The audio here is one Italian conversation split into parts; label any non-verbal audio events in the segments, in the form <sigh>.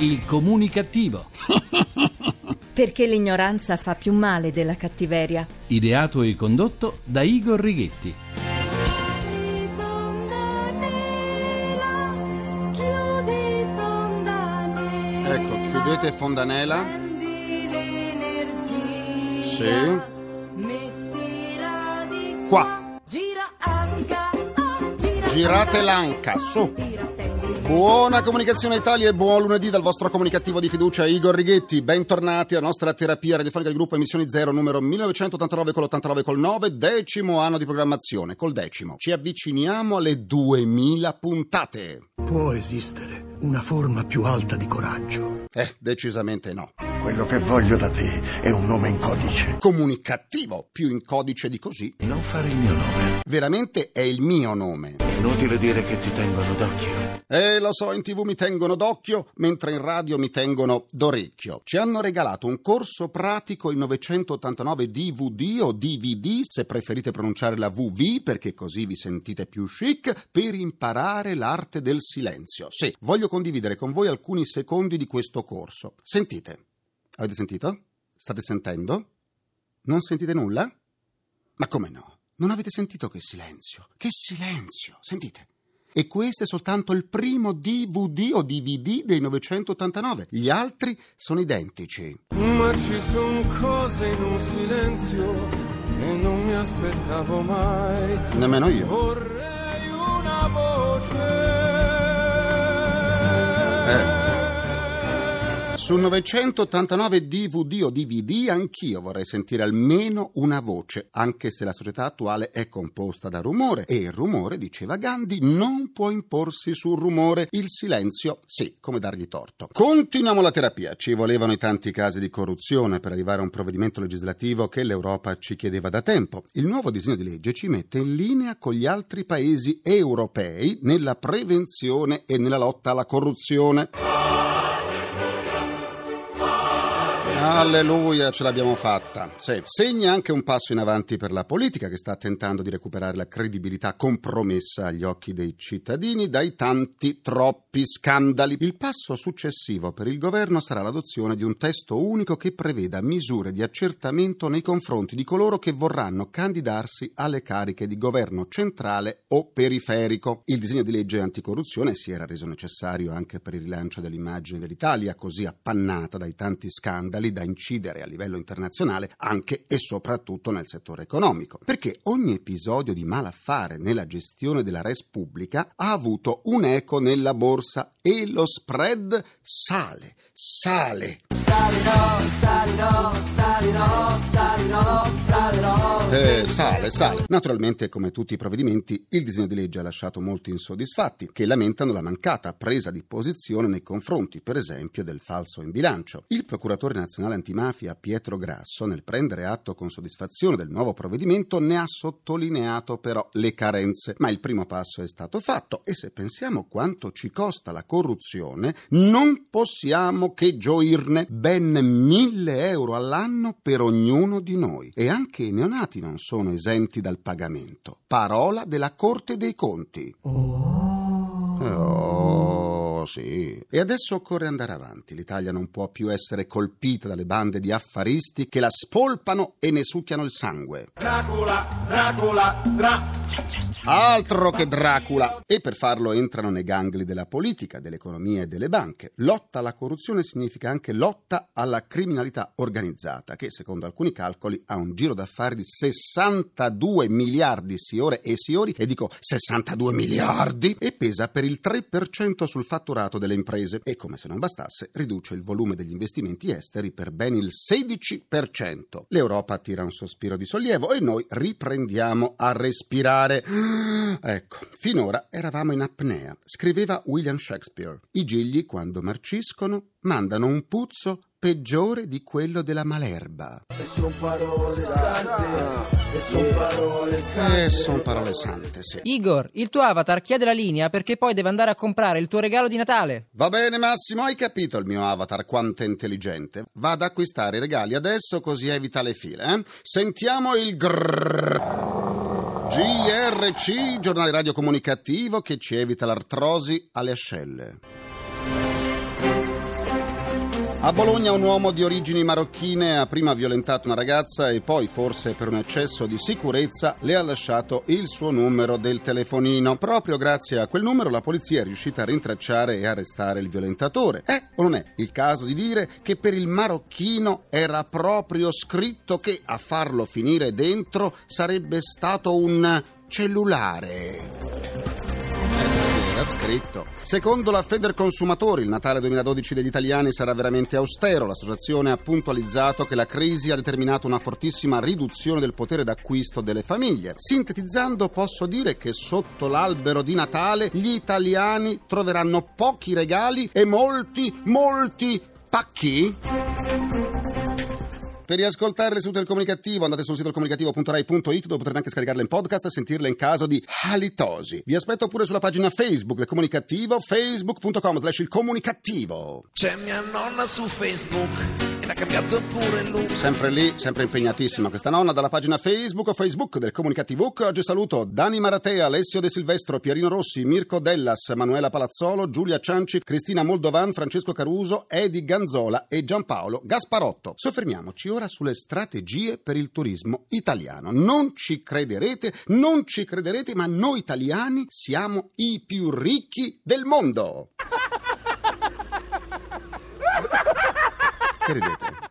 Il comunicativo. Perché l'ignoranza fa più male della cattiveria. Ideato e condotto da Igor Righetti. Ecco, chiudete fondanela. Sì. Qua. Girate l'anca, su. Buona comunicazione Italia e buon lunedì dal vostro comunicativo di fiducia Igor Righetti. Bentornati alla nostra terapia radiofonica del gruppo Emissioni Zero numero 1989 con l'89 col 9, decimo anno di programmazione. Col decimo ci avviciniamo alle 2000 puntate. Può esistere una forma più alta di coraggio? Eh, decisamente no. Quello che voglio da te è un nome in codice. Comunicativo, più in codice di così. Non fare il mio nome. Veramente è il mio nome. È inutile dire che ti tengono d'occhio. Eh, lo so, in tv mi tengono d'occhio, mentre in radio mi tengono d'orecchio. Ci hanno regalato un corso pratico in 989 DVD o DVD, se preferite pronunciare la VV perché così vi sentite più chic, per imparare l'arte del silenzio. Sì, voglio condividere con voi alcuni secondi di questo corso. Sentite. Avete sentito? State sentendo? Non sentite nulla? Ma come no? Non avete sentito che silenzio? Che silenzio! Sentite. E questo è soltanto il primo DVD o DVD dei 989. Gli altri sono identici. Ma ci sono cose in un silenzio che non mi aspettavo mai. Nemmeno io. Vorrei una voce. Eh. Su 989 DVD o DVD anch'io vorrei sentire almeno una voce, anche se la società attuale è composta da rumore e il rumore, diceva Gandhi, non può imporsi sul rumore. Il silenzio, sì, come dargli torto. Continuiamo la terapia. Ci volevano i tanti casi di corruzione per arrivare a un provvedimento legislativo che l'Europa ci chiedeva da tempo. Il nuovo disegno di legge ci mette in linea con gli altri paesi europei nella prevenzione e nella lotta alla corruzione. Alleluia, ce l'abbiamo fatta. Sì. Segna anche un passo in avanti per la politica che sta tentando di recuperare la credibilità compromessa agli occhi dei cittadini dai tanti, troppi scandali. Il passo successivo per il governo sarà l'adozione di un testo unico che preveda misure di accertamento nei confronti di coloro che vorranno candidarsi alle cariche di governo centrale o periferico. Il disegno di legge anticorruzione si era reso necessario anche per il rilancio dell'immagine dell'Italia, così appannata dai tanti scandali da incidere a livello internazionale anche e soprattutto nel settore economico, perché ogni episodio di malaffare nella gestione della res pubblica ha avuto un eco nella borsa e lo spread sale, sale. Salirò, salirò, salirò, salirò, salirò. Eh, sale, sale. Naturalmente, come tutti i provvedimenti, il disegno di legge ha lasciato molti insoddisfatti, che lamentano la mancata presa di posizione nei confronti, per esempio, del falso in bilancio. Il procuratore nazionale antimafia Pietro Grasso, nel prendere atto con soddisfazione del nuovo provvedimento, ne ha sottolineato però le carenze. Ma il primo passo è stato fatto e se pensiamo quanto ci costa la corruzione, non possiamo che gioirne ben mille euro all'anno per ognuno di noi. E anche i neonati non sono esenti dal pagamento. Parola della Corte dei Conti. Oh, sì. E adesso occorre andare avanti. L'Italia non può più essere colpita dalle bande di affaristi che la spolpano e ne succhiano il sangue. Dracula, Dracula, Dra. Altro che Dracula! E per farlo entrano nei gangli della politica, dell'economia e delle banche. Lotta alla corruzione significa anche lotta alla criminalità organizzata, che secondo alcuni calcoli ha un giro d'affari di 62 miliardi siore e siori, e dico 62 miliardi, e pesa per il 3% sul fatturato delle imprese. E come se non bastasse, riduce il volume degli investimenti esteri per ben il 16%. L'Europa tira un sospiro di sollievo e noi riprendiamo a respirare. <gasps> Ecco, finora eravamo in apnea, scriveva William Shakespeare. I gigli, quando marciscono, mandano un puzzo peggiore di quello della malerba. E son parole sante, e son parole sante. Eh, sono parole sante, sì. Igor, il tuo avatar chiede la linea perché poi deve andare a comprare il tuo regalo di Natale. Va bene Massimo, hai capito il mio avatar quanto è intelligente. Va ad acquistare i regali adesso così evita le file, eh? Sentiamo il grrrr. GRC, giornale radio comunicativo che ci evita l'artrosi alle ascelle. A Bologna un uomo di origini marocchine ha prima violentato una ragazza e poi, forse per un eccesso di sicurezza, le ha lasciato il suo numero del telefonino. Proprio grazie a quel numero la polizia è riuscita a rintracciare e arrestare il violentatore. È o non è il caso di dire che per il marocchino era proprio scritto che a farlo finire dentro sarebbe stato un cellulare? Era scritto. Secondo la Federconsumatori, il Natale 2012 degli italiani sarà veramente austero. L'associazione ha puntualizzato che la crisi ha determinato una fortissima riduzione del potere d'acquisto delle famiglie. Sintetizzando, posso dire che sotto l'albero di Natale gli italiani troveranno pochi regali e molti, molti pacchi? Per riascoltare le sedute del comunicativo andate sul sito comunicativo.rai.it dove potrete anche scaricarle in podcast e sentirle in caso di halitosi. Vi aspetto pure sulla pagina Facebook del comunicativo facebook.com slash il comunicativo. C'è mia nonna su Facebook l'ha cambiato pure lui. Sempre lì, sempre impegnatissima questa nonna, dalla pagina Facebook o Facebook del Comunicativo. Oggi saluto Dani Maratea, Alessio De Silvestro, Pierino Rossi, Mirko Dellas, Manuela Palazzolo, Giulia Cianci, Cristina Moldovan, Francesco Caruso, Edi Ganzola e Giampaolo Gasparotto. Soffermiamoci ora sulle strategie per il turismo italiano. Non ci crederete, non ci crederete, ma noi italiani siamo i più ricchi del mondo. <laughs> Che ridete?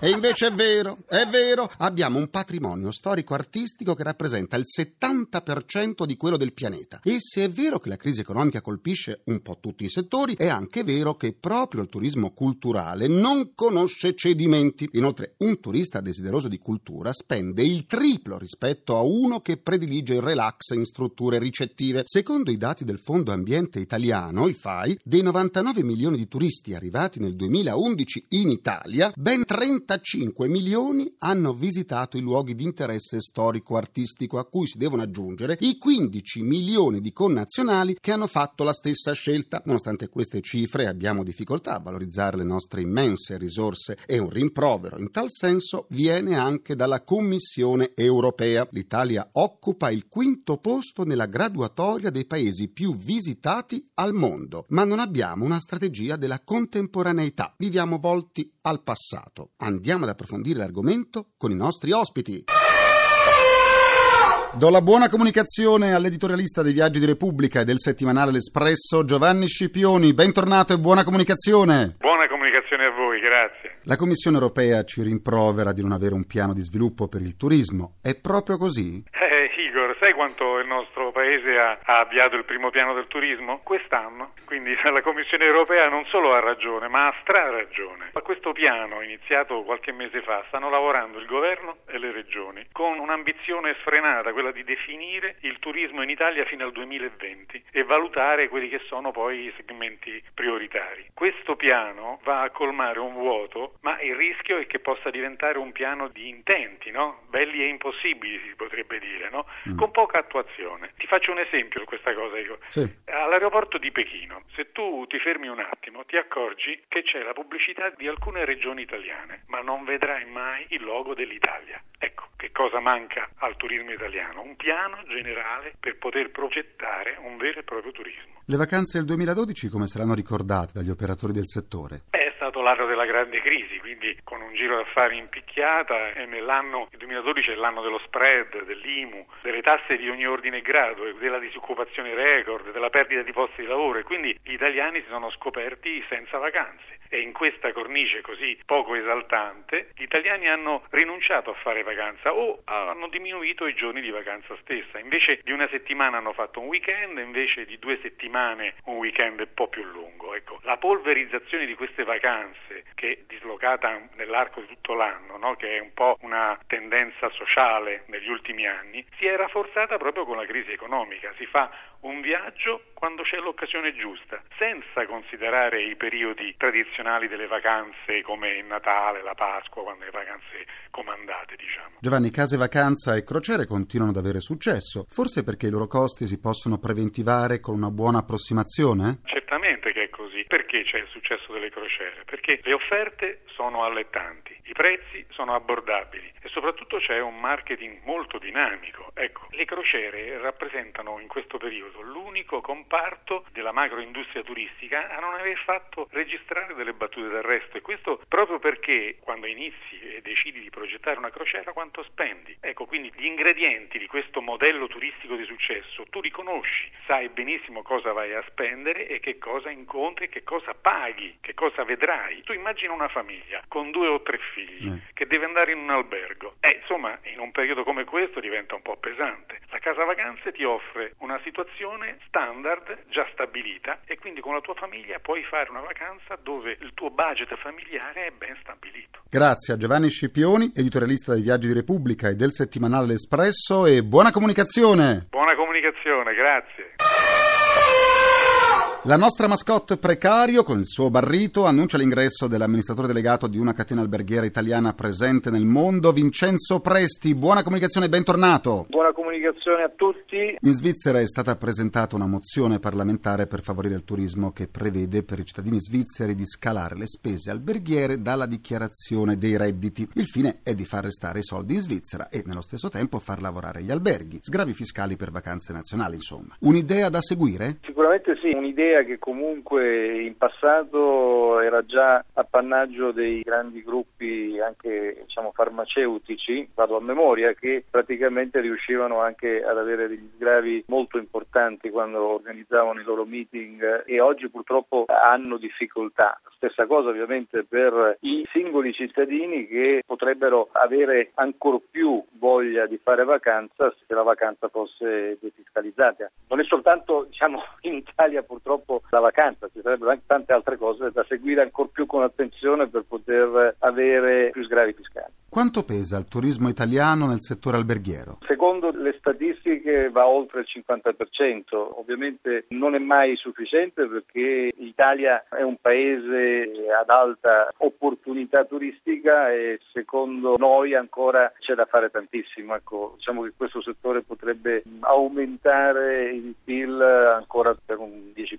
E invece è vero, è vero, abbiamo un patrimonio storico-artistico che rappresenta il 70% di quello del pianeta. E se è vero che la crisi economica colpisce un po' tutti i settori, è anche vero che proprio il turismo culturale non conosce cedimenti. Inoltre, un turista desideroso di cultura spende il triplo rispetto a uno che predilige il relax in strutture ricettive. Secondo i dati del Fondo Ambiente Italiano, il FAI, dei 99 milioni di turisti arrivati nel 2011 in Italia, ben 30 35 milioni hanno visitato i luoghi di interesse storico-artistico a cui si devono aggiungere i 15 milioni di connazionali che hanno fatto la stessa scelta. Nonostante queste cifre abbiamo difficoltà a valorizzare le nostre immense risorse e un rimprovero in tal senso viene anche dalla Commissione europea. L'Italia occupa il quinto posto nella graduatoria dei paesi più visitati al mondo, ma non abbiamo una strategia della contemporaneità. Viviamo volti al passato. Andiamo ad approfondire l'argomento con i nostri ospiti. Do la buona comunicazione all'editorialista dei Viaggi di Repubblica e del settimanale L'Espresso, Giovanni Scipioni. Bentornato e buona comunicazione. Buona comunicazione a voi, grazie. La Commissione europea ci rimprovera di non avere un piano di sviluppo per il turismo. È proprio così? Eh, quanto il nostro paese ha, ha avviato il primo piano del turismo? Quest'anno. Quindi <laughs> la Commissione europea non solo ha ragione, ma ha stra-ragione. A questo piano, iniziato qualche mese fa, stanno lavorando il governo e le regioni con un'ambizione sfrenata, quella di definire il turismo in Italia fino al 2020 e valutare quelli che sono poi i segmenti prioritari. Questo piano va a colmare un vuoto, ma il rischio è che possa diventare un piano di intenti, no? belli e impossibili si potrebbe dire, no? mm. con poca attuazione. Ti faccio un esempio su questa cosa. Dico. Sì. All'aeroporto di Pechino, se tu ti fermi un attimo, ti accorgi che c'è la pubblicità di alcune regioni italiane, ma non vedrai mai il logo dell'Italia. Ecco, che cosa manca al turismo italiano? Un piano generale per poter progettare un vero e proprio turismo. Le vacanze del 2012 come saranno ricordate dagli operatori del settore? È stato l'anno della grande crisi, quindi con un giro d'affari in picchiata e nell'anno il 2012 è l'anno dello spread, dell'IMU, delle tasse di ogni ordine e grado, della disoccupazione record, della perdita di posti di lavoro e quindi gli italiani si sono scoperti senza vacanze. E in questa cornice così poco esaltante, gli italiani hanno rinunciato a fare vacanza o hanno diminuito i giorni di vacanza stessa. Invece di una settimana hanno fatto un weekend, invece di due settimane un weekend un po' più lungo. Ecco, la polverizzazione di queste vacanze, che è dislocata nell'arco di tutto l'anno, no? che è un po' una tendenza sociale negli ultimi anni, si è rafforzata proprio con la crisi economica. Si fa un viaggio quando c'è l'occasione giusta, senza considerare i periodi tradizionali delle vacanze come il Natale, la Pasqua, quando le vacanze comandate, diciamo. Giovanni, case vacanza e crociere continuano ad avere successo, forse perché i loro costi si possono preventivare con una buona approssimazione? Certamente che è così, perché c'è il successo delle crociere? Perché le offerte sono allettanti, i prezzi sono abbordabili e soprattutto c'è un marketing molto dinamico. Ecco, le crociere rappresentano in questo periodo l'unico comparto della macroindustria turistica a non aver fatto registrare delle battute d'arresto e questo proprio perché quando inizi e decidi di progettare una crociera quanto spendi. Ecco, quindi gli ingredienti di questo modello turistico di successo tu li conosci, sai benissimo cosa vai a spendere e che cosa incontri, che cosa paghi, che cosa vedrai. Tu immagina una famiglia con due o tre figli Eh. che deve andare in un albergo. Eh, insomma, in un periodo come questo diventa un po' pesante. La casa vacanze ti offre una situazione standard già stabilita e quindi con la tua famiglia puoi fare una vacanza dove il tuo budget familiare è ben stabilito. Grazie a Giovanni Scipioni, editorialista dei Viaggi di Repubblica e del settimanale L'Espresso e buona comunicazione! Buona comunicazione, grazie. La nostra mascotte precario, con il suo barrito, annuncia l'ingresso dell'amministratore delegato di una catena alberghiera italiana presente nel mondo, Vincenzo Presti. Buona comunicazione e bentornato! Buona comunicazione a tutti. In Svizzera è stata presentata una mozione parlamentare per favorire il turismo che prevede per i cittadini svizzeri di scalare le spese alberghiere dalla dichiarazione dei redditi. Il fine è di far restare i soldi in Svizzera e nello stesso tempo far lavorare gli alberghi, sgravi fiscali per vacanze nazionali, insomma. Un'idea da seguire? Sicuramente sì, un'idea che comunque in passato era già appannaggio dei grandi gruppi anche diciamo farmaceutici, vado a memoria, che praticamente riuscivano anche ad avere degli sgravi molto importanti quando organizzavano i loro meeting e oggi purtroppo hanno difficoltà. Stessa cosa ovviamente per i singoli cittadini che potrebbero avere ancor più voglia di fare vacanza se la vacanza fosse defiscalizzata. Non è soltanto diciamo, <laughs> in Italia purtroppo la vacanza, ci sarebbero anche tante altre cose da seguire ancora più con attenzione per poter avere più sgravi fiscali. Quanto pesa il turismo italiano nel settore alberghiero? Secondo le statistiche va oltre il 50%, ovviamente non è mai sufficiente perché l'Italia è un paese ad alta opportunità turistica e secondo noi ancora c'è da fare tantissimo. Ecco, diciamo che questo settore potrebbe aumentare il PIL ancora per un 10%.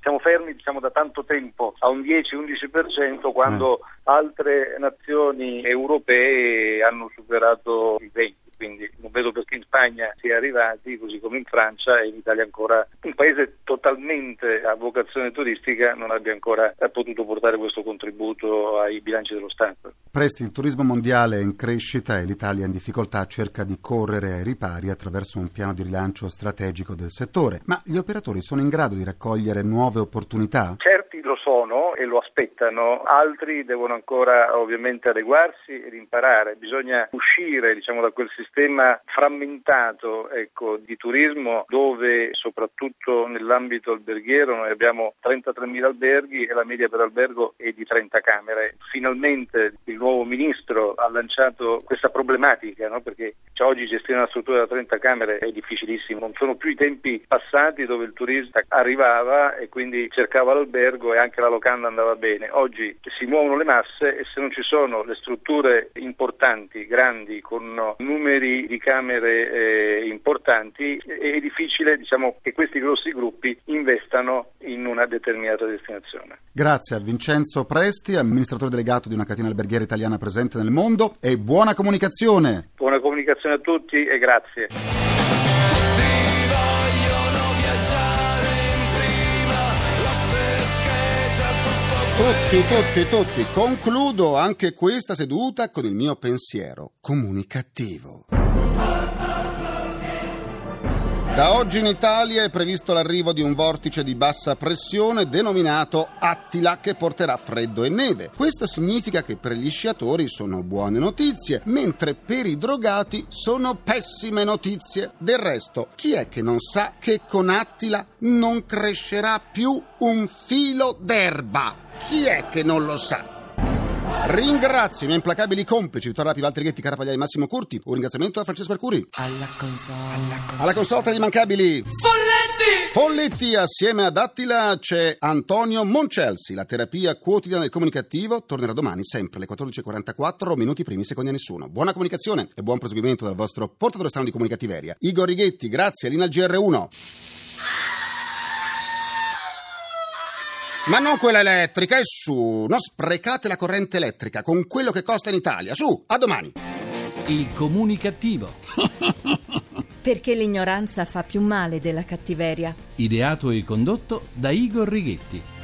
Siamo fermi diciamo, da tanto tempo a un 10-11% quando altre nazioni europee hanno superato il 20% quindi non vedo perché in Spagna si è arrivati, così come in Francia e in Italia ancora un paese totalmente a vocazione turistica non abbia ancora potuto portare questo contributo ai bilanci dello Stato. Presti, il turismo mondiale è in crescita e l'Italia in difficoltà cerca di correre ai ripari attraverso un piano di rilancio strategico del settore, ma gli operatori sono in grado di raccogliere nuove opportunità? Certi lo sono e lo aspettano, altri devono ancora ovviamente adeguarsi ed imparare, bisogna uscire diciamo, da quel sistema frammentato ecco, di turismo dove soprattutto nell'ambito alberghiero noi abbiamo 33.000 alberghi e la media per albergo è di 30 camere. Finalmente il nuovo ministro ha lanciato questa problematica no? perché cioè, oggi gestire una struttura da 30 camere è difficilissimo, non sono più i tempi passati dove il turista arrivava e quindi cercava l'albergo e anche la locanda andava bene. Oggi si muovono le masse e se non ci sono le strutture importanti, grandi, con numeri di camere eh, importanti, è difficile diciamo, che questi grossi gruppi investano in una determinata destinazione. Grazie a Vincenzo Presti, amministratore delegato di una catena alberghiera italiana presente nel mondo e buona comunicazione. Buona comunicazione a tutti e grazie. Tutti, tutti, tutti. Concludo anche questa seduta con il mio pensiero comunicativo. Da oggi in Italia è previsto l'arrivo di un vortice di bassa pressione denominato Attila che porterà freddo e neve. Questo significa che per gli sciatori sono buone notizie, mentre per i drogati sono pessime notizie. Del resto, chi è che non sa che con Attila non crescerà più un filo d'erba? Chi è che non lo sa? Ringrazio i miei implacabili complici Vittorio Rapi, Valtteri Ghetti, Carapagliai e Massimo Curti. Un ringraziamento a Francesco Arcuri. Alla console. Alla console tra gli immancabili Folletti! Folletti assieme ad Attila c'è Antonio Moncelsi. La terapia quotidiana del comunicativo tornerà domani sempre alle 14.44 minuti primi secondi a nessuno. Buona comunicazione e buon proseguimento dal vostro portatore strano di comunicativeria. Igor Righetti, grazie, Lina GR1. Ma non quella elettrica, e su, non sprecate la corrente elettrica con quello che costa in Italia. Su, a domani. Il comunicativo. Perché l'ignoranza fa più male della cattiveria. Ideato e condotto da Igor Righetti.